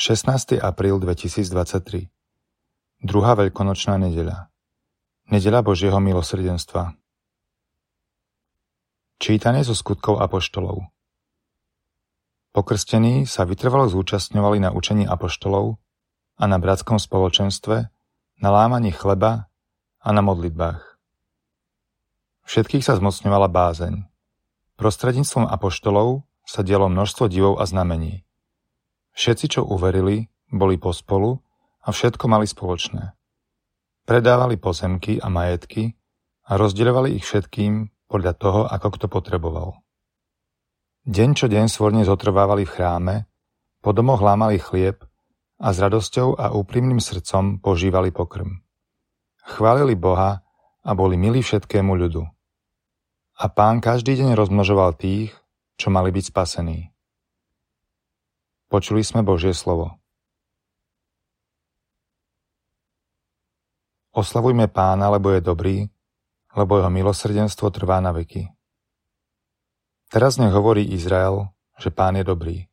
16. apríl 2023 Druhá veľkonočná nedeľa Nedeľa Božieho milosrdenstva Čítanie zo skutkov apoštolov Pokrstení sa vytrvalo zúčastňovali na učení apoštolov a na bratskom spoločenstve, na lámaní chleba a na modlitbách. Všetkých sa zmocňovala bázeň. Prostredníctvom apoštolov sa dialo množstvo divov a znamení. Všetci, čo uverili, boli pospolu a všetko mali spoločné. Predávali pozemky a majetky a rozdeľovali ich všetkým podľa toho, ako kto potreboval. Deň čo deň svorne zotrvávali v chráme, po domoch lámali chlieb a s radosťou a úprimným srdcom požívali pokrm. Chválili Boha a boli milí všetkému ľudu. A pán každý deň rozmnožoval tých, čo mali byť spasení. Počuli sme Božie slovo. Oslavujme pána, lebo je dobrý, lebo jeho milosrdenstvo trvá na veky. Teraz nech hovorí Izrael, že pán je dobrý,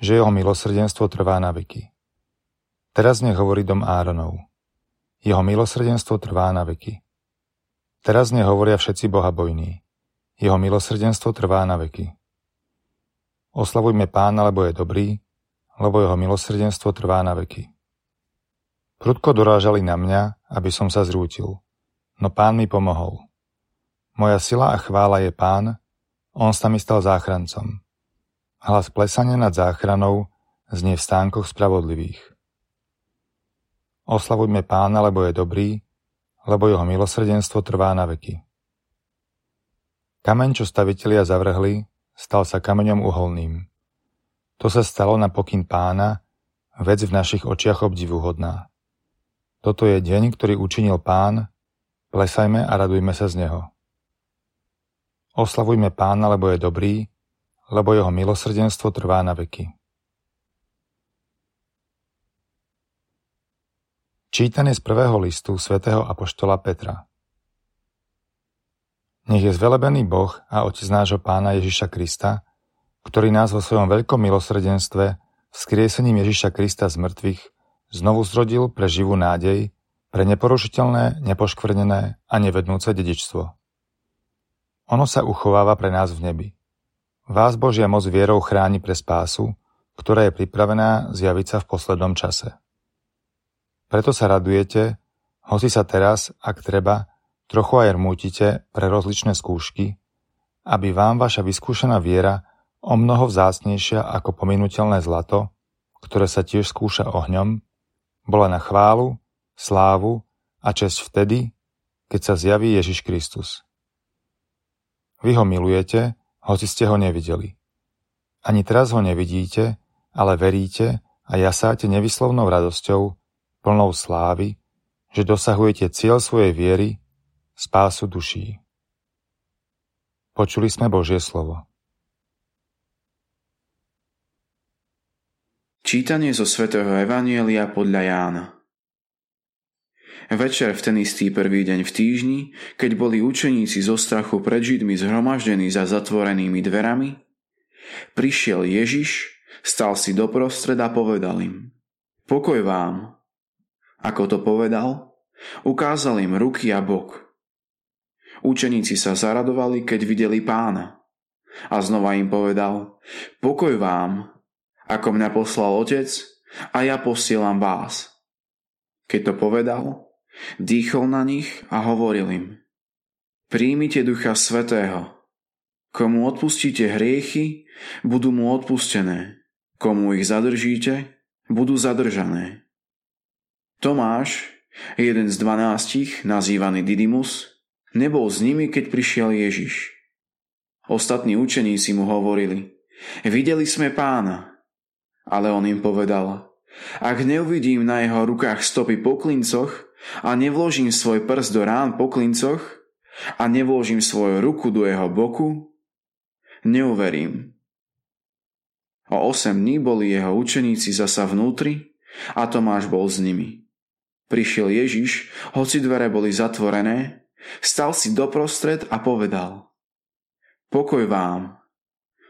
že jeho milosrdenstvo trvá na veky. Teraz nech hovorí dom Áronov. Jeho milosrdenstvo trvá na veky. Teraz nech hovoria všetci bohabojní. Jeho milosrdenstvo trvá na veky. Oslavujme pána, lebo je dobrý, lebo jeho milosrdenstvo trvá na veky. Prudko dorážali na mňa, aby som sa zrútil. No pán mi pomohol. Moja sila a chvála je pán, on sa mi stal záchrancom. Hlas plesania nad záchranou znie v stánkoch spravodlivých. Oslavujme pána, lebo je dobrý, lebo jeho milosrdenstvo trvá na veky. Kameň, čo stavitelia zavrhli, stal sa kameňom uholným. To sa stalo na pokyn pána, vec v našich očiach obdivuhodná. Toto je deň, ktorý učinil pán, plesajme a radujme sa z neho. Oslavujme pána, lebo je dobrý, lebo jeho milosrdenstvo trvá na veky. Čítanie z prvého listu svätého Apoštola Petra nech je zvelebený Boh a Otec nášho Pána Ježiša Krista, ktorý nás vo svojom veľkom milosrdenstve vzkriesením Ježiša Krista z mŕtvych znovu zrodil pre živú nádej, pre neporušiteľné, nepoškvrnené a nevednúce dedičstvo. Ono sa uchováva pre nás v nebi. Vás Božia moc vierou chráni pre spásu, ktorá je pripravená zjaviť sa v poslednom čase. Preto sa radujete, hoci sa teraz, ak treba, Trochu aj rmútite pre rozličné skúšky, aby vám vaša vyskúšená viera o mnoho vzácnejšia ako pominuteľné zlato, ktoré sa tiež skúša ohňom, bola na chválu, slávu a česť vtedy, keď sa zjaví Ježiš Kristus. Vy ho milujete, hoci ste ho nevideli. Ani teraz ho nevidíte, ale veríte a jasáte nevyslovnou radosťou, plnou slávy, že dosahujete cieľ svojej viery spásu duší. Počuli sme Božie slovo. Čítanie zo svätého Evanielia podľa Jána Večer v ten istý prvý deň v týždni, keď boli učeníci zo strachu pred Židmi zhromaždení za zatvorenými dverami, prišiel Ježiš, stal si doprostred a povedal im Pokoj vám. Ako to povedal, ukázal im ruky a bok – Učeníci sa zaradovali, keď videli pána. A znova im povedal, pokoj vám, ako mňa poslal otec, a ja posielam vás. Keď to povedal, dýchol na nich a hovoril im, príjmite Ducha Svetého. Komu odpustíte hriechy, budú mu odpustené. Komu ich zadržíte, budú zadržané. Tomáš, jeden z dvanástich, nazývaný Didymus, Nebol s nimi, keď prišiel Ježiš. Ostatní učeníci mu hovorili, videli sme pána. Ale on im povedal, ak neuvidím na jeho rukách stopy po klincoch a nevložím svoj prst do rán po klincoch a nevložím svoju ruku do jeho boku, neuverím. O osem dní boli jeho učeníci zasa vnútri a Tomáš bol s nimi. Prišiel Ježiš, hoci dvere boli zatvorené, Stal si doprostred a povedal Pokoj vám.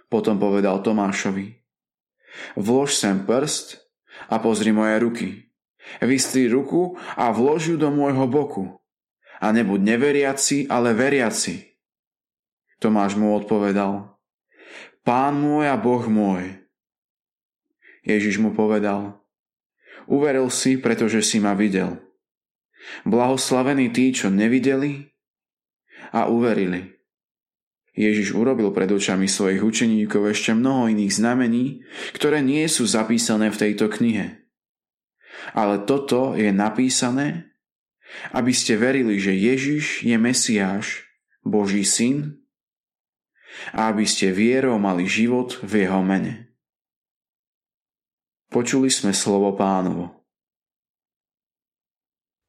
Potom povedal Tomášovi Vlož sem prst a pozri moje ruky. Vystri ruku a vlož ju do môjho boku. A nebuď neveriaci, ale veriaci. Tomáš mu odpovedal, Pán môj a Boh môj. Ježiš mu povedal, Uveril si, pretože si ma videl. Blahoslavení tí, čo nevideli a uverili. Ježiš urobil pred očami svojich učeníkov ešte mnoho iných znamení, ktoré nie sú zapísané v tejto knihe. Ale toto je napísané, aby ste verili, že Ježiš je Mesiáš, Boží syn, a aby ste vierou mali život v jeho mene. Počuli sme slovo pánovo.